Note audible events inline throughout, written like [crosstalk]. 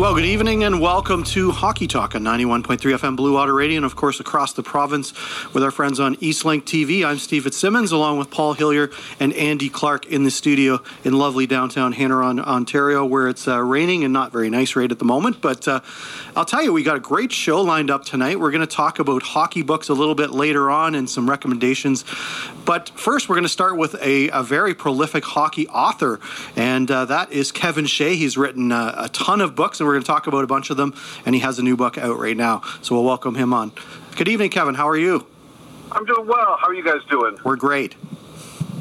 Well, good evening and welcome to Hockey Talk on 91.3 FM Blue Water Radio and, of course, across the province with our friends on Eastlink TV. I'm Steve Fitzsimmons along with Paul Hillier and Andy Clark in the studio in lovely downtown Hanover, Ontario, where it's uh, raining and not very nice right at the moment. But uh, I'll tell you, we got a great show lined up tonight. We're going to talk about hockey books a little bit later on and some recommendations. But first, we're going to start with a, a very prolific hockey author, and uh, that is Kevin Shea. He's written uh, a ton of books, and we're going to talk about a bunch of them. And he has a new book out right now, so we'll welcome him on. Good evening, Kevin. How are you? I'm doing well. How are you guys doing? We're great.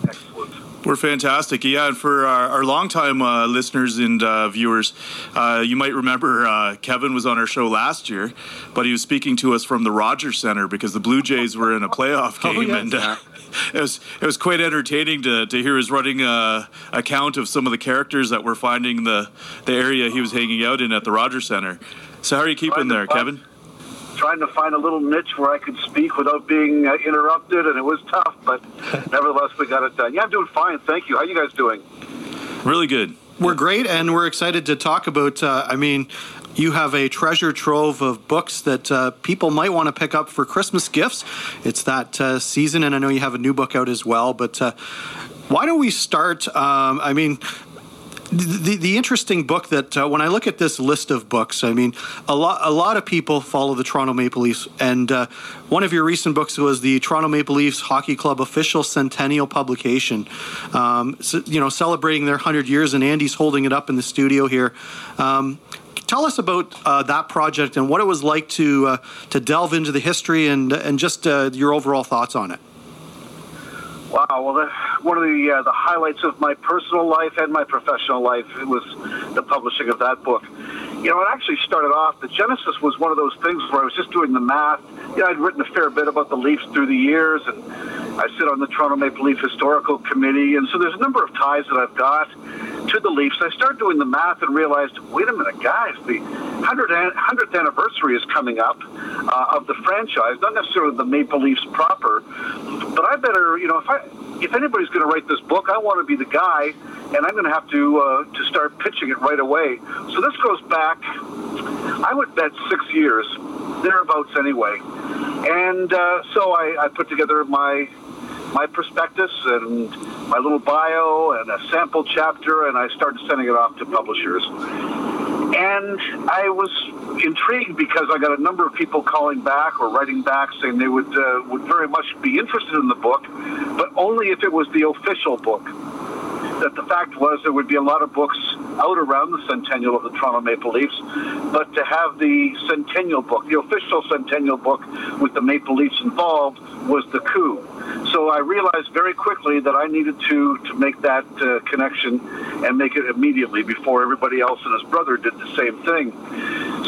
Excellent. We're fantastic. Yeah, and for our, our longtime uh, listeners and uh, viewers, uh, you might remember uh, Kevin was on our show last year, but he was speaking to us from the Rogers Center because the Blue Jays were in a playoff game. Oh, game, yes. And [laughs] it was it was quite entertaining to, to hear his running uh, account of some of the characters that were finding the the area he was hanging out in at the Rogers Center. So how are you keeping there, find- Kevin? Trying to find a little niche where I could speak without being uh, interrupted, and it was tough, but [laughs] nevertheless, we got it done. Yeah, I'm doing fine. Thank you. How are you guys doing? Really good. We're great, and we're excited to talk about. Uh, I mean, you have a treasure trove of books that uh, people might want to pick up for Christmas gifts. It's that uh, season, and I know you have a new book out as well. But uh, why don't we start? Um, I mean, the, the interesting book that uh, when I look at this list of books, I mean, a lot a lot of people follow the Toronto Maple Leafs, and uh, one of your recent books was the Toronto Maple Leafs Hockey Club official centennial publication. Um, so, you know, celebrating their hundred years, and Andy's holding it up in the studio here. Um, tell us about uh, that project and what it was like to uh, to delve into the history and and just uh, your overall thoughts on it. Wow. Well, one of the uh, the highlights of my personal life and my professional life was the publishing of that book. You know, it actually started off. The genesis was one of those things where I was just doing the math. You know, I'd written a fair bit about the Leafs through the years, and I sit on the Toronto Maple Leaf Historical Committee, and so there's a number of ties that I've got to the Leafs. I started doing the math and realized, wait a minute, guys, the 100th, 100th anniversary is coming up uh, of the franchise, not necessarily the Maple Leafs proper, but I better, you know, if I if anybody's going to write this book, I want to be the guy, and I'm going to have to uh, to start pitching it right away. So this goes back, I would bet six years, thereabouts anyway, and uh, so I, I put together my my prospectus and my little bio and a sample chapter, and I started sending it off to publishers. And I was intrigued because I got a number of people calling back or writing back saying they would uh, would very much be interested in the book, but only if it was the official book. That the fact was there would be a lot of books out around the centennial of the Toronto Maple Leafs, but to have the centennial book, the official centennial book with the Maple Leafs involved, was the coup. So I realized very quickly that I needed to to make that uh, connection and make it immediately before everybody else and his brother did the same thing.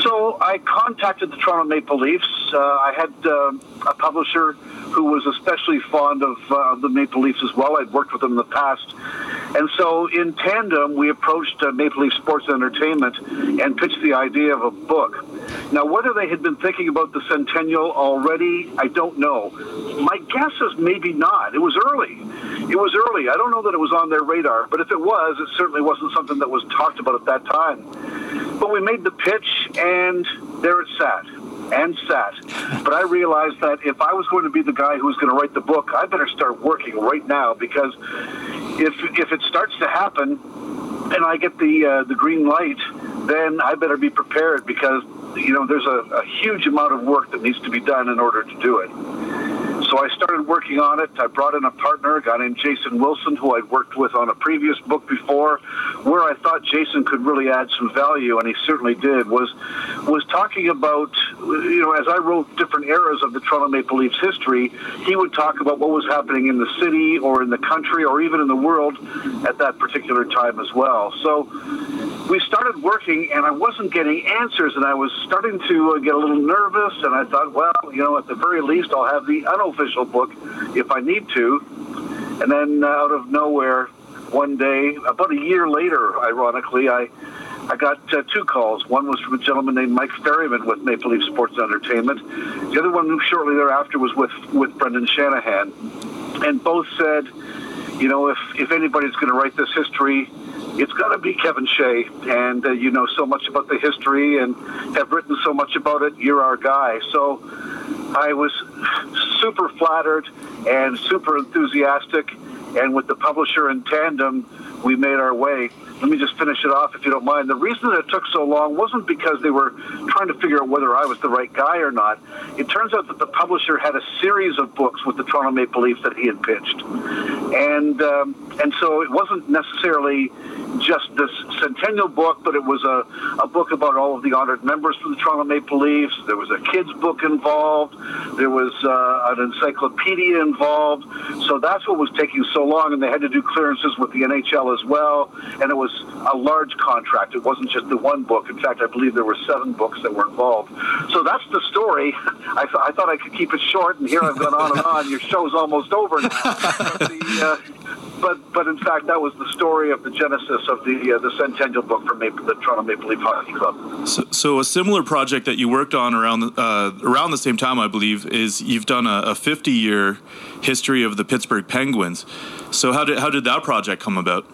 So I contacted the Toronto Maple Leafs. Uh, I had uh, a publisher who was especially fond of uh, the Maple Leafs as well. I'd worked with them in the past. And so in tandem, we approached uh, Maple Leaf Sports Entertainment and pitched the idea of a book. Now, whether they had been thinking about the centennial already, I don't know. My guess is maybe not. It was early. It was early. I don't know that it was on their radar, but if it was, it certainly wasn't something that was talked about at that time. But we made the pitch, and there it sat and sat. But I realized that if I was going to be the guy who was going to write the book, I better start working right now because if if it starts to happen and I get the uh, the green light, then I better be prepared because you know there's a, a huge amount of work that needs to be done in order to do it. So I started working on it. I brought in a partner, a guy named Jason Wilson, who I'd worked with on a previous book before, where I thought Jason could really add some value, and he certainly did. Was was talking about, you know, as I wrote different eras of the Toronto Maple Leafs history, he would talk about what was happening in the city or in the country or even in the world at that particular time as well. So we started working, and I wasn't getting answers, and I was starting to uh, get a little nervous. And I thought, well, you know, at the very least, I'll have the unofficial book if I need to. And then uh, out of nowhere, one day, about a year later, ironically, I I got uh, two calls. One was from a gentleman named Mike Ferryman with Maple Leaf Sports Entertainment. The other one, shortly thereafter, was with with Brendan Shanahan, and both said, you know, if if anybody's going to write this history, it's got to be Kevin Shea, and uh, you know so much about the history and have written so much about it. You're our guy. So I was super flattered and super enthusiastic, and with the publisher in tandem, we made our way let me just finish it off if you don't mind. The reason that it took so long wasn't because they were trying to figure out whether I was the right guy or not. It turns out that the publisher had a series of books with the Toronto Maple Leafs that he had pitched, and um, and so it wasn't necessarily just this centennial book, but it was a, a book about all of the honored members for the Toronto Maple Leafs. There was a kids book involved. There was uh, an encyclopedia involved. So that's what was taking so long, and they had to do clearances with the NHL as well, and it was was a large contract. It wasn't just the one book. In fact, I believe there were seven books that were involved. So that's the story. [laughs] I, th- I thought I could keep it short, and here I've gone on and on. Your show's almost over now. [laughs] the, uh, but but in fact, that was the story of the genesis of the uh, the centennial book for Maple, the Toronto Maple Leaf Hockey Club. So, so a similar project that you worked on around the, uh, around the same time, I believe, is you've done a, a 50 year history of the Pittsburgh Penguins. So how did how did that project come about?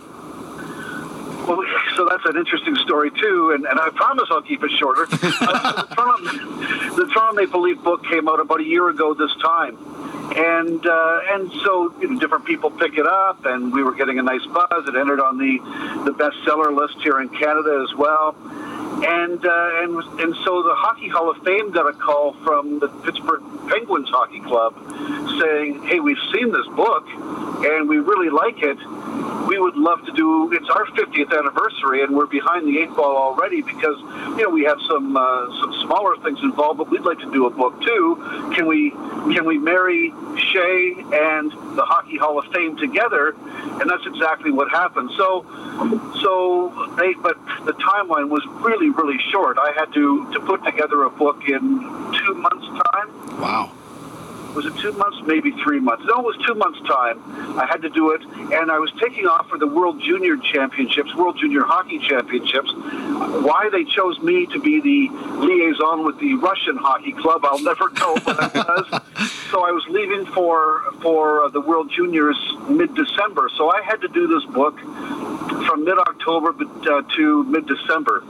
Well, so that's an interesting story too, and, and I promise I'll keep it shorter. uh, [laughs] the, Toronto, the Toronto Maple Leaf book came out about a year ago this time, and uh, and so you know, different people pick it up, and we were getting a nice buzz. It entered on the the bestseller list here in Canada as well. And, uh, and and so the Hockey Hall of Fame got a call from the Pittsburgh Penguins Hockey Club saying, "Hey, we've seen this book, and we really like it we would love to do. It's our 50th anniversary, and we're behind the eight ball already because you know we have some uh, some smaller things involved, but we'd like to do a book too. Can we can we marry Shea and the Hockey Hall of Fame together? And that's exactly what happened. So so they, but the timeline was really really short. I had to to put together a book in two months' time. Wow was it two months, maybe three months? No, it was two months' time. I had to do it, and I was taking off for the World Junior Championships, World Junior Hockey Championships. Why they chose me to be the liaison with the Russian hockey club, I'll never know, but I was. [laughs] so I was leaving for for uh, the World Juniors mid-December. So I had to do this book from mid-October uh, to mid-December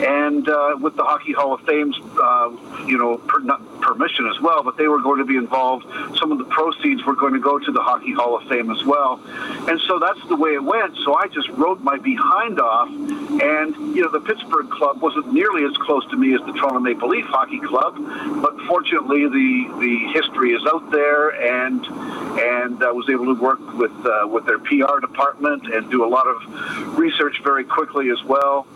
and uh, with the Hockey Hall of Fame's, uh, you know, per, permission as well. But they were going to be involved. Some of the proceeds were going to go to the Hockey Hall of Fame as well, and so that's the way it went. So I just wrote my behind off, and you know, the Pittsburgh club wasn't nearly as close to me as the Toronto Maple Leaf Hockey Club, but fortunately, the the history is out there, and and I was able to work with uh, with their PR department and do a lot of research very quickly as well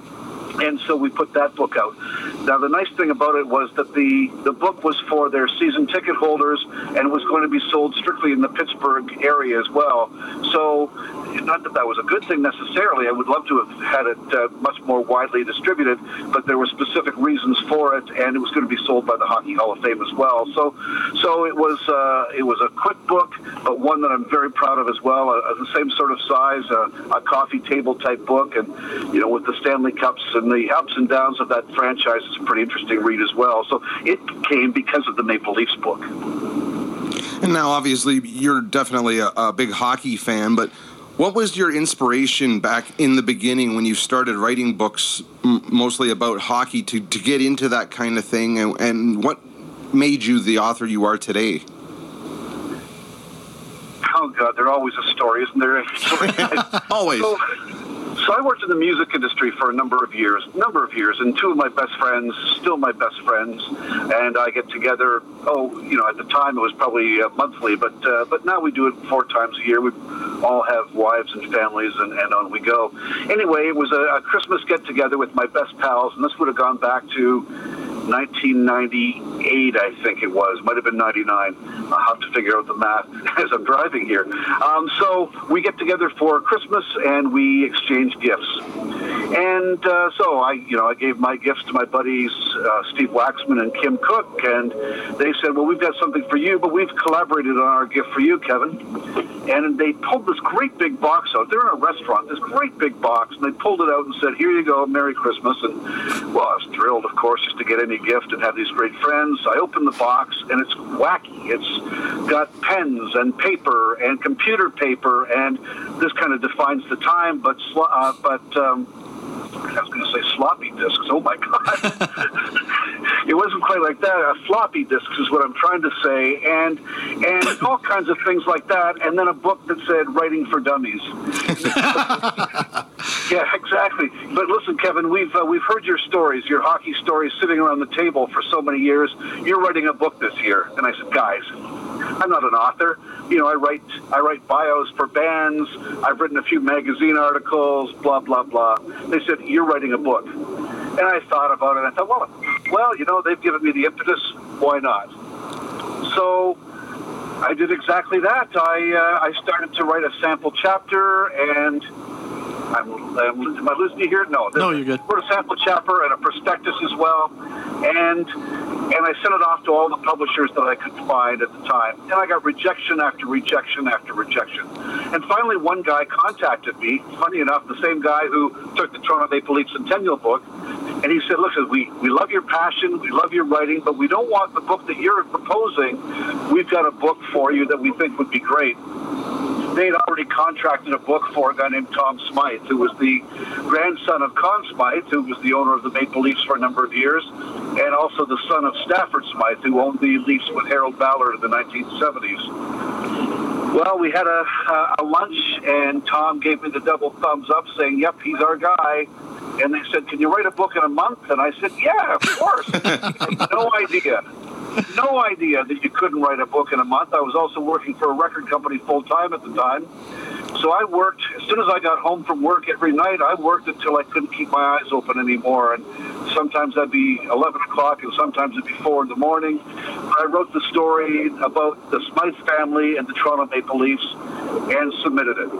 and so we put that book out. Now, the nice thing about it was that the, the book was for their season ticket holders and was going to be sold strictly in the Pittsburgh area as well. So, not that that was a good thing necessarily. I would love to have had it uh, much more widely distributed, but there were specific reasons for it, and it was going to be sold by the Hockey Hall of Fame as well. So, so it was uh, it was a quick book, but one that I'm very proud of as well. Uh, the same sort of size, uh, a coffee table type book, and you know, with the Stanley Cups and the ups and downs of that franchise is a pretty interesting read as well. So it came because of the Maple Leafs book. And now, obviously, you're definitely a, a big hockey fan, but what was your inspiration back in the beginning when you started writing books m- mostly about hockey to, to get into that kind of thing? And, and what made you the author you are today? Oh, God, there's always a story, isn't there? [laughs] [laughs] always. So, so I worked in the music industry for a number of years, number of years, and two of my best friends, still my best friends, and I get together. Oh, you know, at the time it was probably uh, monthly, but uh, but now we do it four times a year. We all have wives and families, and, and on we go. Anyway, it was a, a Christmas get together with my best pals, and this would have gone back to 1998, I think it was. Might have been 99. I'll have to figure out the math [laughs] as I'm driving here. Um, so we get together for Christmas and we exchange gifts. And uh, so I, you know, I gave my gifts to my buddies uh, Steve Waxman and Kim Cook, and they said, "Well, we've got something for you, but we've collaborated on our gift for you, Kevin." And they pulled this great big box out. They're in a restaurant, this great big box, and they pulled it out and said, "Here you go, Merry Christmas." And well, I was thrilled, of course, just to get any gift and have these great friends. I open the box and it's wacky. It's got pens and paper and computer paper, and this kind of defines the time. But uh, but um, I was going to say sloppy disks. Oh my god, [laughs] it wasn't quite like that. A floppy disks is what I'm trying to say, and and all kinds of things like that. And then a book that said "Writing for Dummies." [laughs] yeah, exactly. But listen, Kevin, we've uh, we've heard your stories, your hockey stories, sitting around the table for so many years. You're writing a book this year, and I said, guys, I'm not an author. You know, I write I write bios for bands. I've written a few magazine articles. Blah blah blah. They said you're writing a book, and I thought about it. I thought, well, well, you know, they've given me the impetus. Why not? So I did exactly that. I uh, I started to write a sample chapter and I'm, I'm, am I losing you here? No. No, you're good. Wrote a sample chapter and a prospectus as well, and and I sent it off to all the publishers that I could find at the time, and I got rejection after rejection after rejection, and finally one guy contacted me. Funny enough, the same guy who took the Toronto Maple Leaf Centennial book, and he said, "Look, we we love your passion, we love your writing, but we don't want the book that you're proposing. We've got a book for you that we think would be great." They had already contracted a book for a guy named Tom Smythe, who was the grandson of Conn Smythe, who was the owner of the Maple Leafs for a number of years, and also the son of Stafford Smythe, who owned the Leafs with Harold Ballard in the 1970s. Well, we had a, a lunch, and Tom gave me the double thumbs up, saying, "Yep, he's our guy." And they said, "Can you write a book in a month?" And I said, "Yeah, of course." [laughs] no idea no idea that you couldn't write a book in a month. I was also working for a record company full time at the time. So I worked, as soon as I got home from work every night, I worked until I couldn't keep my eyes open anymore. And sometimes that'd be 11 o'clock and sometimes it'd be 4 in the morning. I wrote the story about the Smythe family and the Toronto Maple Leafs and submitted it.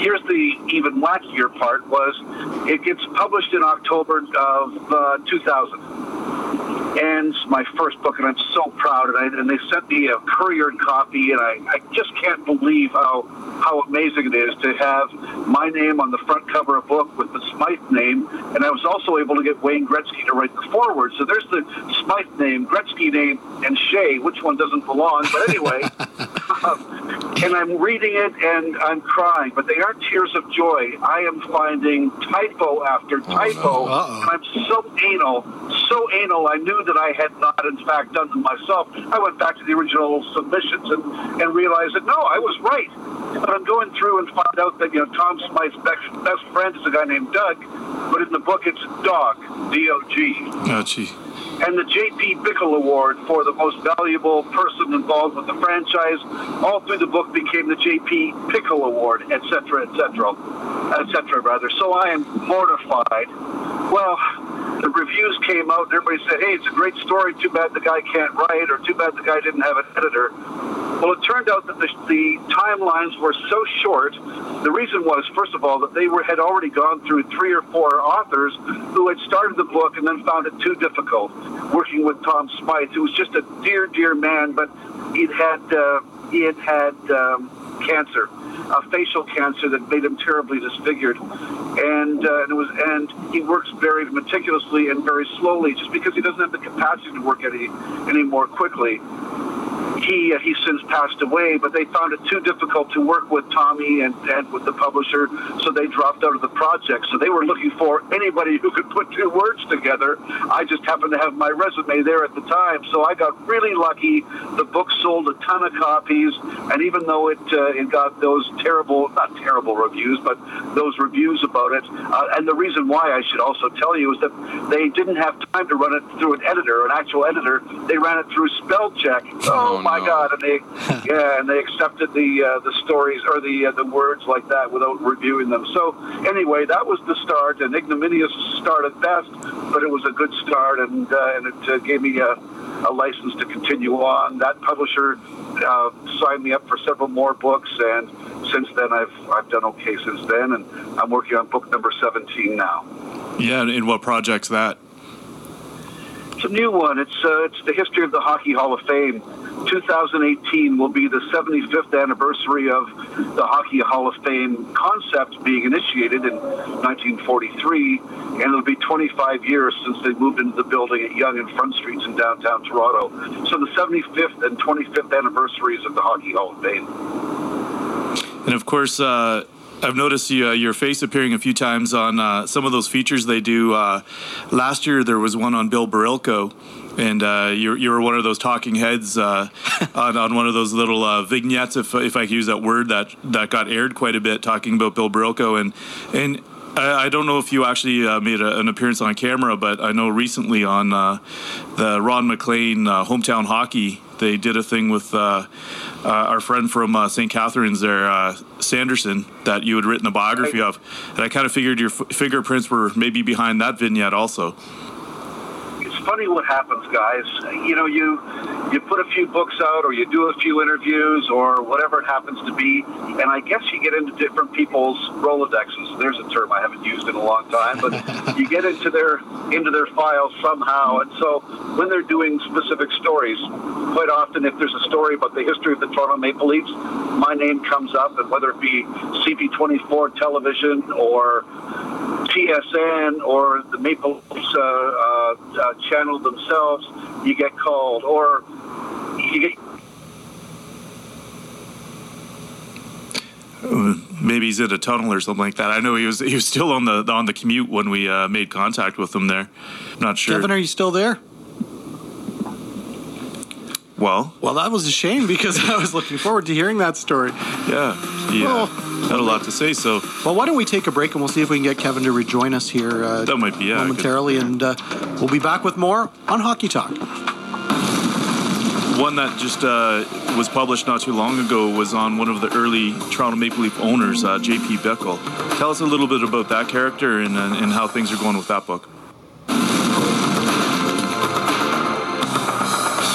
Here's the even wackier part was it gets published in October of uh, 2000 and my first book, and I'm so proud. And, I, and they sent me a couriered copy, and I, I just can't believe how how amazing it is to have my name on the front cover of a book with the Smythe name. And I was also able to get Wayne Gretzky to write the foreword. So there's the Smythe name, Gretzky name, and Shea. Which one doesn't belong? But anyway, [laughs] um, and I'm reading it and I'm crying, but they aren't tears of joy. I am finding typo after typo. Uh-oh. I'm so anal, so anal. I knew that I had not, in fact, done them myself. I went back to the original submissions and, and realized that no, I was right. But I'm going through and find out that you know Tom Smythe's best, best friend is a guy named Doug, but in the book it's Dog, D-O-G Oh, gee. and the J.P. Bickle Award for the most valuable person involved with the franchise. All through the book became the J.P. Pickle Award, etc., etc., et cetera, et cetera, rather. So I am mortified. Well, the reviews came out and everybody said, hey, it's a great story. Too bad the guy can't write, or too bad the guy didn't have an editor. Well, it turned out that the, the timelines were so short. The reason was, first of all, that they were had already gone through three or four authors who had started the book and then found it too difficult working with Tom Smythe, who was just a dear, dear man, but he'd had uh, had had um, cancer, a facial cancer that made him terribly disfigured, and, uh, and it was and he works very meticulously and very slowly, just because he doesn't have the capacity to work any any more quickly he uh, he since passed away, but they found it too difficult to work with Tommy and, and with the publisher, so they dropped out of the project. So they were looking for anybody who could put two words together. I just happened to have my resume there at the time, so I got really lucky. The book sold a ton of copies, and even though it uh, it got those terrible not terrible reviews, but those reviews about it, uh, and the reason why I should also tell you is that they didn't have time to run it through an editor, an actual editor. They ran it through spell check. Oh, my no. God! And they, [laughs] yeah, and they accepted the uh, the stories or the uh, the words like that without reviewing them. So anyway, that was the start, an ignominious start at best, but it was a good start, and uh, and it uh, gave me a, a license to continue on. That publisher uh, signed me up for several more books, and since then I've I've done okay since then, and I'm working on book number 17 now. Yeah, and what project's that? It's a new one. It's uh, it's the history of the Hockey Hall of Fame. 2018 will be the 75th anniversary of the Hockey Hall of Fame concept being initiated in 1943, and it'll be 25 years since they moved into the building at Yonge and Front Streets in downtown Toronto. So the 75th and 25th anniversaries of the Hockey Hall of Fame. And of course, uh, I've noticed you, uh, your face appearing a few times on uh, some of those features they do. Uh, last year, there was one on Bill Barilko, and uh, you, you were one of those talking heads uh, [laughs] on, on one of those little uh, vignettes, if, if I can use that word, that, that got aired quite a bit, talking about Bill Barilko. And, and I, I don't know if you actually uh, made a, an appearance on camera, but I know recently on uh, the Ron MacLean uh, hometown hockey, they did a thing with uh, uh, our friend from uh, St. Catharines there, uh, Sanderson, that you had written a biography of. And I kind of figured your f- fingerprints were maybe behind that vignette also. Funny what happens, guys. You know, you you put a few books out, or you do a few interviews, or whatever it happens to be, and I guess you get into different people's rolodexes. There's a term I haven't used in a long time, but [laughs] you get into their into their files somehow. And so when they're doing specific stories, quite often if there's a story about the history of the Toronto Maple Leafs, my name comes up, and whether it be CP24 television or TSN or the Maple Leafs uh, uh, uh, channel themselves, you get called, or you get Maybe he's in a tunnel or something like that. I know he was he was still on the on the commute when we uh, made contact with him there. Not sure. Kevin, are you still there? Well, Well, that was a shame because [laughs] I was looking forward to hearing that story. yeah, he uh, Well, had a lot to say. So Well, why don't we take a break and we'll see if we can get Kevin to rejoin us here uh, That might be, yeah, momentarily, and uh, we'll be back with more on Hockey Talk. One that just uh, was published not too long ago was on one of the early Toronto Maple Leaf owners, uh, J.P. Bickle. Tell us a little bit about that character and, and, and how things are going with that book.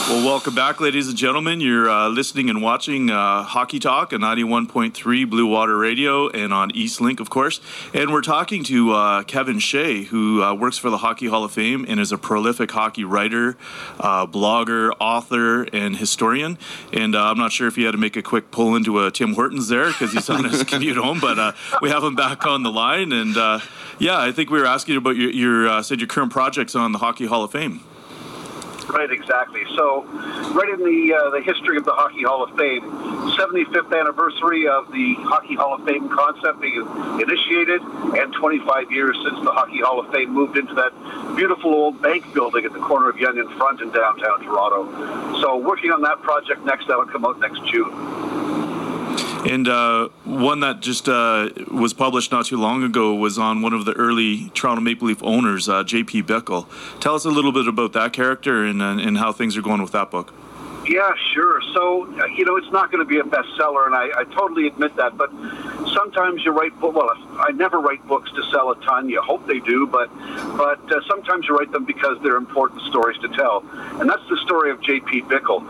Well, welcome back, ladies and gentlemen. You're uh, listening and watching uh, Hockey Talk on 91.3 Blue Water Radio and on Eastlink, of course. And we're talking to uh, Kevin Shea, who uh, works for the Hockey Hall of Fame and is a prolific hockey writer, uh, blogger, author, and historian. And uh, I'm not sure if he had to make a quick pull into a Tim Hortons there because he's on his commute home, but we have him back on the line. And yeah, I think we were asking about your, your said your current projects on the Hockey Hall of Fame. Right, exactly. So, right in the uh, the history of the Hockey Hall of Fame, 75th anniversary of the Hockey Hall of Fame concept being initiated, and 25 years since the Hockey Hall of Fame moved into that beautiful old bank building at the corner of Yonge and Front in downtown Toronto. So, working on that project next. That'll come out next June. And uh, one that just uh, was published not too long ago was on one of the early Toronto Maple Leaf owners, uh, J.P. Bickle. Tell us a little bit about that character and, and, and how things are going with that book. Yeah, sure. So, uh, you know, it's not going to be a bestseller, and I, I totally admit that. But sometimes you write, well, I never write books to sell a ton. You hope they do, but but uh, sometimes you write them because they're important stories to tell. And that's the story of J.P. Bickle.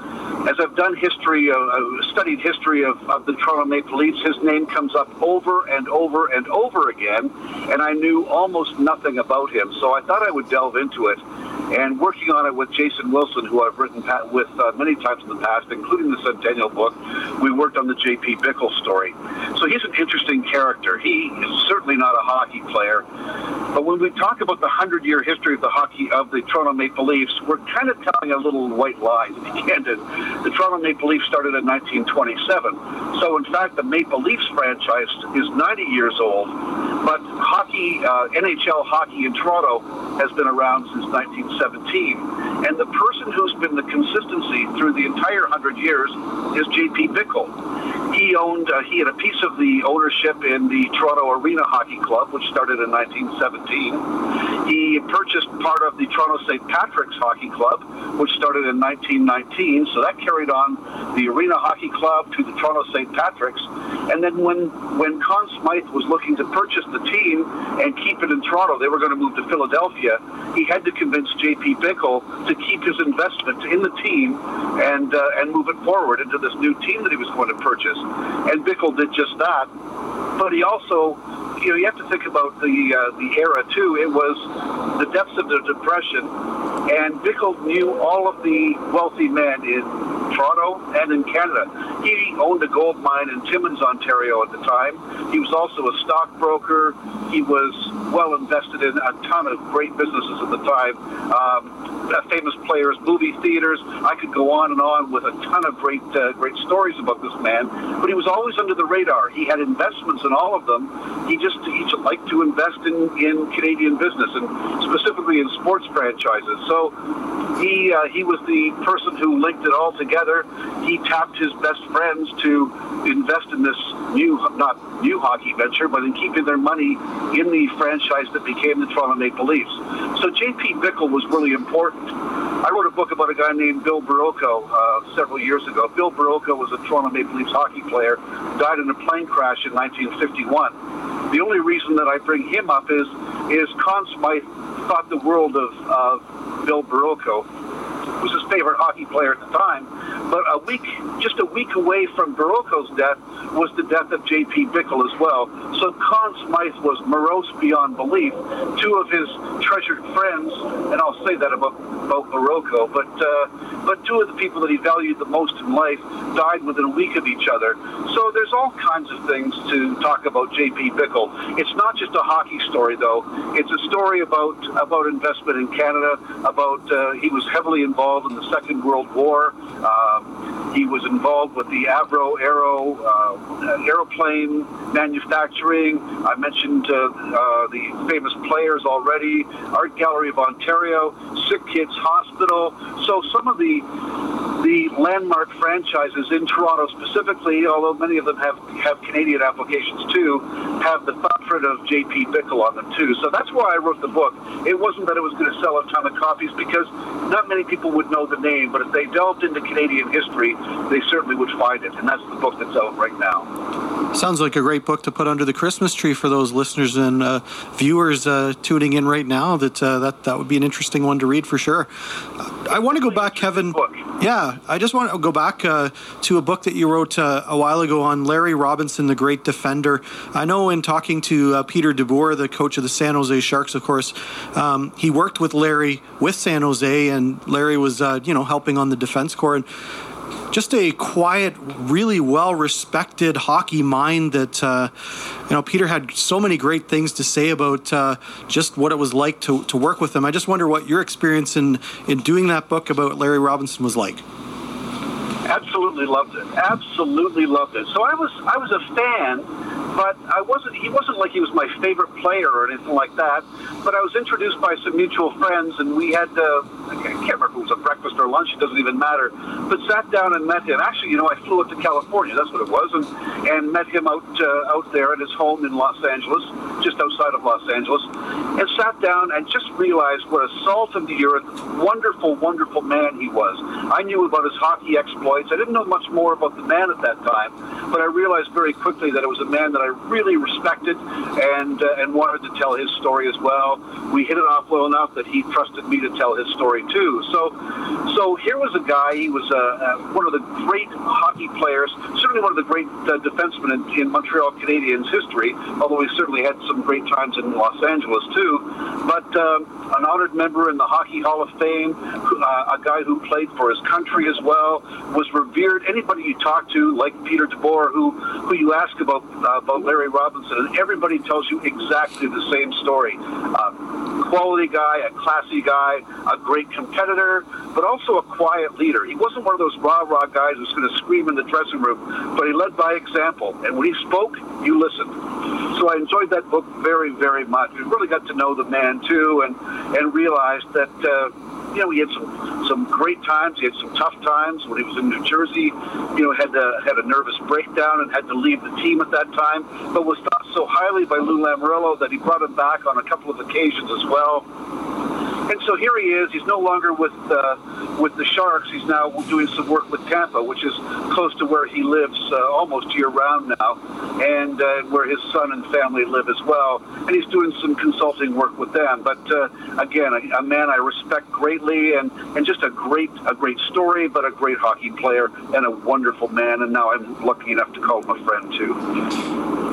As I've done history, uh, uh, studied history of, of the Toronto Maple Leafs, his name comes up over and over and over again, and I knew almost nothing about him. So I thought I would delve into it. And working on it with Jason Wilson, who I've written with uh, many times in the past, including the Centennial book, we worked on the J.P. Bickle story. So he's an interesting character. He is certainly not a hockey player, but when we talk about the hundred-year history of the hockey of the Toronto Maple Leafs, we're kind of telling a little white lie. To be [laughs] candid, the Toronto Maple Leafs started in 1927. So in fact, the Maple Leafs franchise is 90 years old, but hockey, uh, NHL hockey in Toronto, has been around since 1917. And the person who's been the consistency through the entire hundred years is J.P. Bickle. He owned, uh, he had a piece of the ownership in the Toronto Arena Hockey Club, which started in 1917. He purchased part of the Toronto St. Patrick's Hockey Club, which started in 1919. So that carried on the Arena Hockey Club to the Toronto St. Patrick's. And then when when Conn Smythe was looking to purchase the team and keep it in Toronto, they were going to move to Philadelphia. He had to convince J.P. Bickle to keep his investment in the team and uh, and move it forward into this new team that he was going to purchase. And Bickle did just that. but he also, you know, you have to think about the uh, the era too. It was the depths of the depression, and Bickle knew all of the wealthy men in Toronto and in Canada. He owned a gold mine in Timmins, Ontario at the time. He was also a stockbroker. He was well invested in a ton of great businesses at the time. Um, famous players, movie theaters. I could go on and on with a ton of great, uh, great stories about this man. But he was always under the radar. He had investments in all of them. He just he just liked to invest in, in Canadian business and specifically in sports franchises. So he uh, he was the person who linked it all together. He tapped his best friends to invest in this new not new hockey venture, but in keeping their money in the franchise that became the Toronto Maple Leafs. So J.P. Bickle was really important. I wrote a book about a guy named Bill Barilko uh, several years ago. Bill Barilko was a Toronto Maple Leafs hockey player, died in a plane crash in 1951. The only reason that I bring him up is is Conn Smythe thought the world of, of Bill Barilko was his favorite hockey player at the time. But a week, just a week away from Barilko's death, was the death of J.P. Bickle as well. So Conn Smythe was morose beyond belief. Two of his treasured friends, and I'll say that about, about Barilko, but uh, but two of the people that he valued the most in life died within a week of each other. So there's all kinds of things to talk about J.P. Bickle. It's not just a hockey story, though. It's a story about about investment in Canada. About uh, he was heavily involved involved in the Second World War. Um, he was involved with the Avro Aero uh, aeroplane manufacturing. I mentioned uh, uh, the famous players already. Art Gallery of Ontario, Sick Kids Hospital. So some of the the landmark franchises in Toronto specifically, although many of them have, have Canadian applications too, have the of J.P. Bickle on them too. So that's why I wrote the book. It wasn't that it was going to sell a ton of copies because not many people would know the name, but if they delved into Canadian history, they certainly would find it. And that's the book that's out right now. Sounds like a great book to put under the Christmas tree for those listeners and uh, viewers uh, tuning in right now. That uh, that that would be an interesting one to read for sure. I want to go back, Kevin. Yeah, I just want to go back uh, to a book that you wrote uh, a while ago on Larry Robinson, the great defender. I know in talking to uh, Peter DeBoer, the coach of the San Jose Sharks, of course, um, he worked with Larry with San Jose, and Larry was, uh, you know, helping on the defense corps. And just a quiet, really well respected hockey mind that, uh, you know, Peter had so many great things to say about uh, just what it was like to, to work with him. I just wonder what your experience in, in doing that book about Larry Robinson was like. Absolutely loved it. Absolutely loved it. So I was I was a fan, but I wasn't. He wasn't like he was my favorite player or anything like that. But I was introduced by some mutual friends, and we had uh, I can't remember if it was a breakfast or lunch. It doesn't even matter. But sat down and met him. Actually, you know, I flew up to California. That's what it was, and and met him out uh, out there at his home in Los Angeles, just outside of Los Angeles, and sat down and just realized what a salt of the earth, wonderful, wonderful man he was. I knew about his hockey exploits I didn't know much more about the man at that time, but I realized very quickly that it was a man that I really respected and uh, and wanted to tell his story as well. We hit it off well enough that he trusted me to tell his story too. So, so here was a guy. He was uh, uh, one of the great hockey players, certainly one of the great uh, defensemen in, in Montreal Canadiens history. Although he certainly had some great times in Los Angeles too. But um, an honored member in the Hockey Hall of Fame, uh, a guy who played for his country as well, was was revered. Anybody you talk to, like Peter DeBoer, who who you ask about uh, about Larry Robinson, and everybody tells you exactly the same story. Uh, quality guy, a classy guy, a great competitor, but also a quiet leader. He wasn't one of those rah rah guys who's going to scream in the dressing room, but he led by example. And when he spoke, you listened. So I enjoyed that book very, very much. We really got to know the man too, and and realized that. Uh, you know, he had some some great times. He had some tough times when he was in New Jersey. You know, had to, had a nervous breakdown and had to leave the team at that time. But was thought so highly by Lou Lamoriello that he brought him back on a couple of occasions as well. And so here he is. He's no longer with uh, with the Sharks. He's now doing some work with Tampa, which is close to where he lives uh, almost year round now, and uh, where his son and family live as well. And he's doing some consulting work with them. But uh, again, a, a man I respect greatly, and and just a great a great story, but a great hockey player and a wonderful man. And now I'm lucky enough to call him a friend too.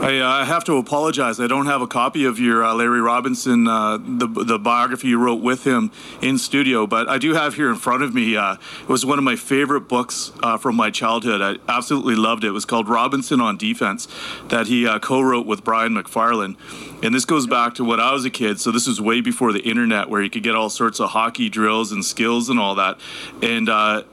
I, uh, I have to apologize. I don't have a copy of your uh, Larry Robinson, the the biography you wrote with him in studio, but I do have here in front of me. Uh, it was one of my favorite books uh, from my childhood. I absolutely loved it. It was called Robinson on Defense, that he uh, co-wrote with Brian McFarlane. And this goes back to when I was a kid. So this was way before the internet, where you could get all sorts of hockey drills and skills and all that. And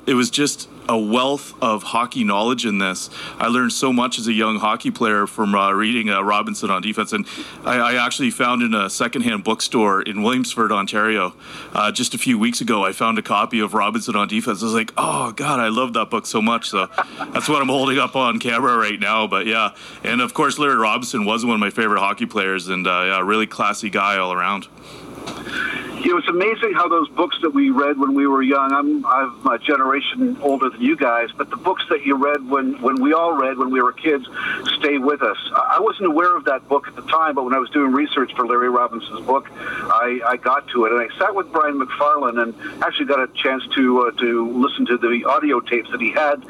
it was just a wealth of hockey knowledge in this. I learned so much as a young hockey player from uh, reading uh, Robinson on defense, and I, I, actually found in a secondhand bookstore in Williamsford, Ontario, uh, just a few weeks ago. I found a copy of Robinson on defense. I was like, oh god, I love that book so much. So that's what I'm holding up on camera right now. But yeah, and of course, Larry Robinson was one of my favorite hockey players, and uh, yeah, really classy guy all around you know, it's amazing how those books that we read when we were young. I'm I'm a generation older than you guys, but the books that you read when when we all read when we were kids stay with us. I wasn't aware of that book at the time, but when I was doing research for Larry Robinson's book, I, I got to it and I sat with Brian McFarlane and actually got a chance to uh, to listen to the audio tapes that he had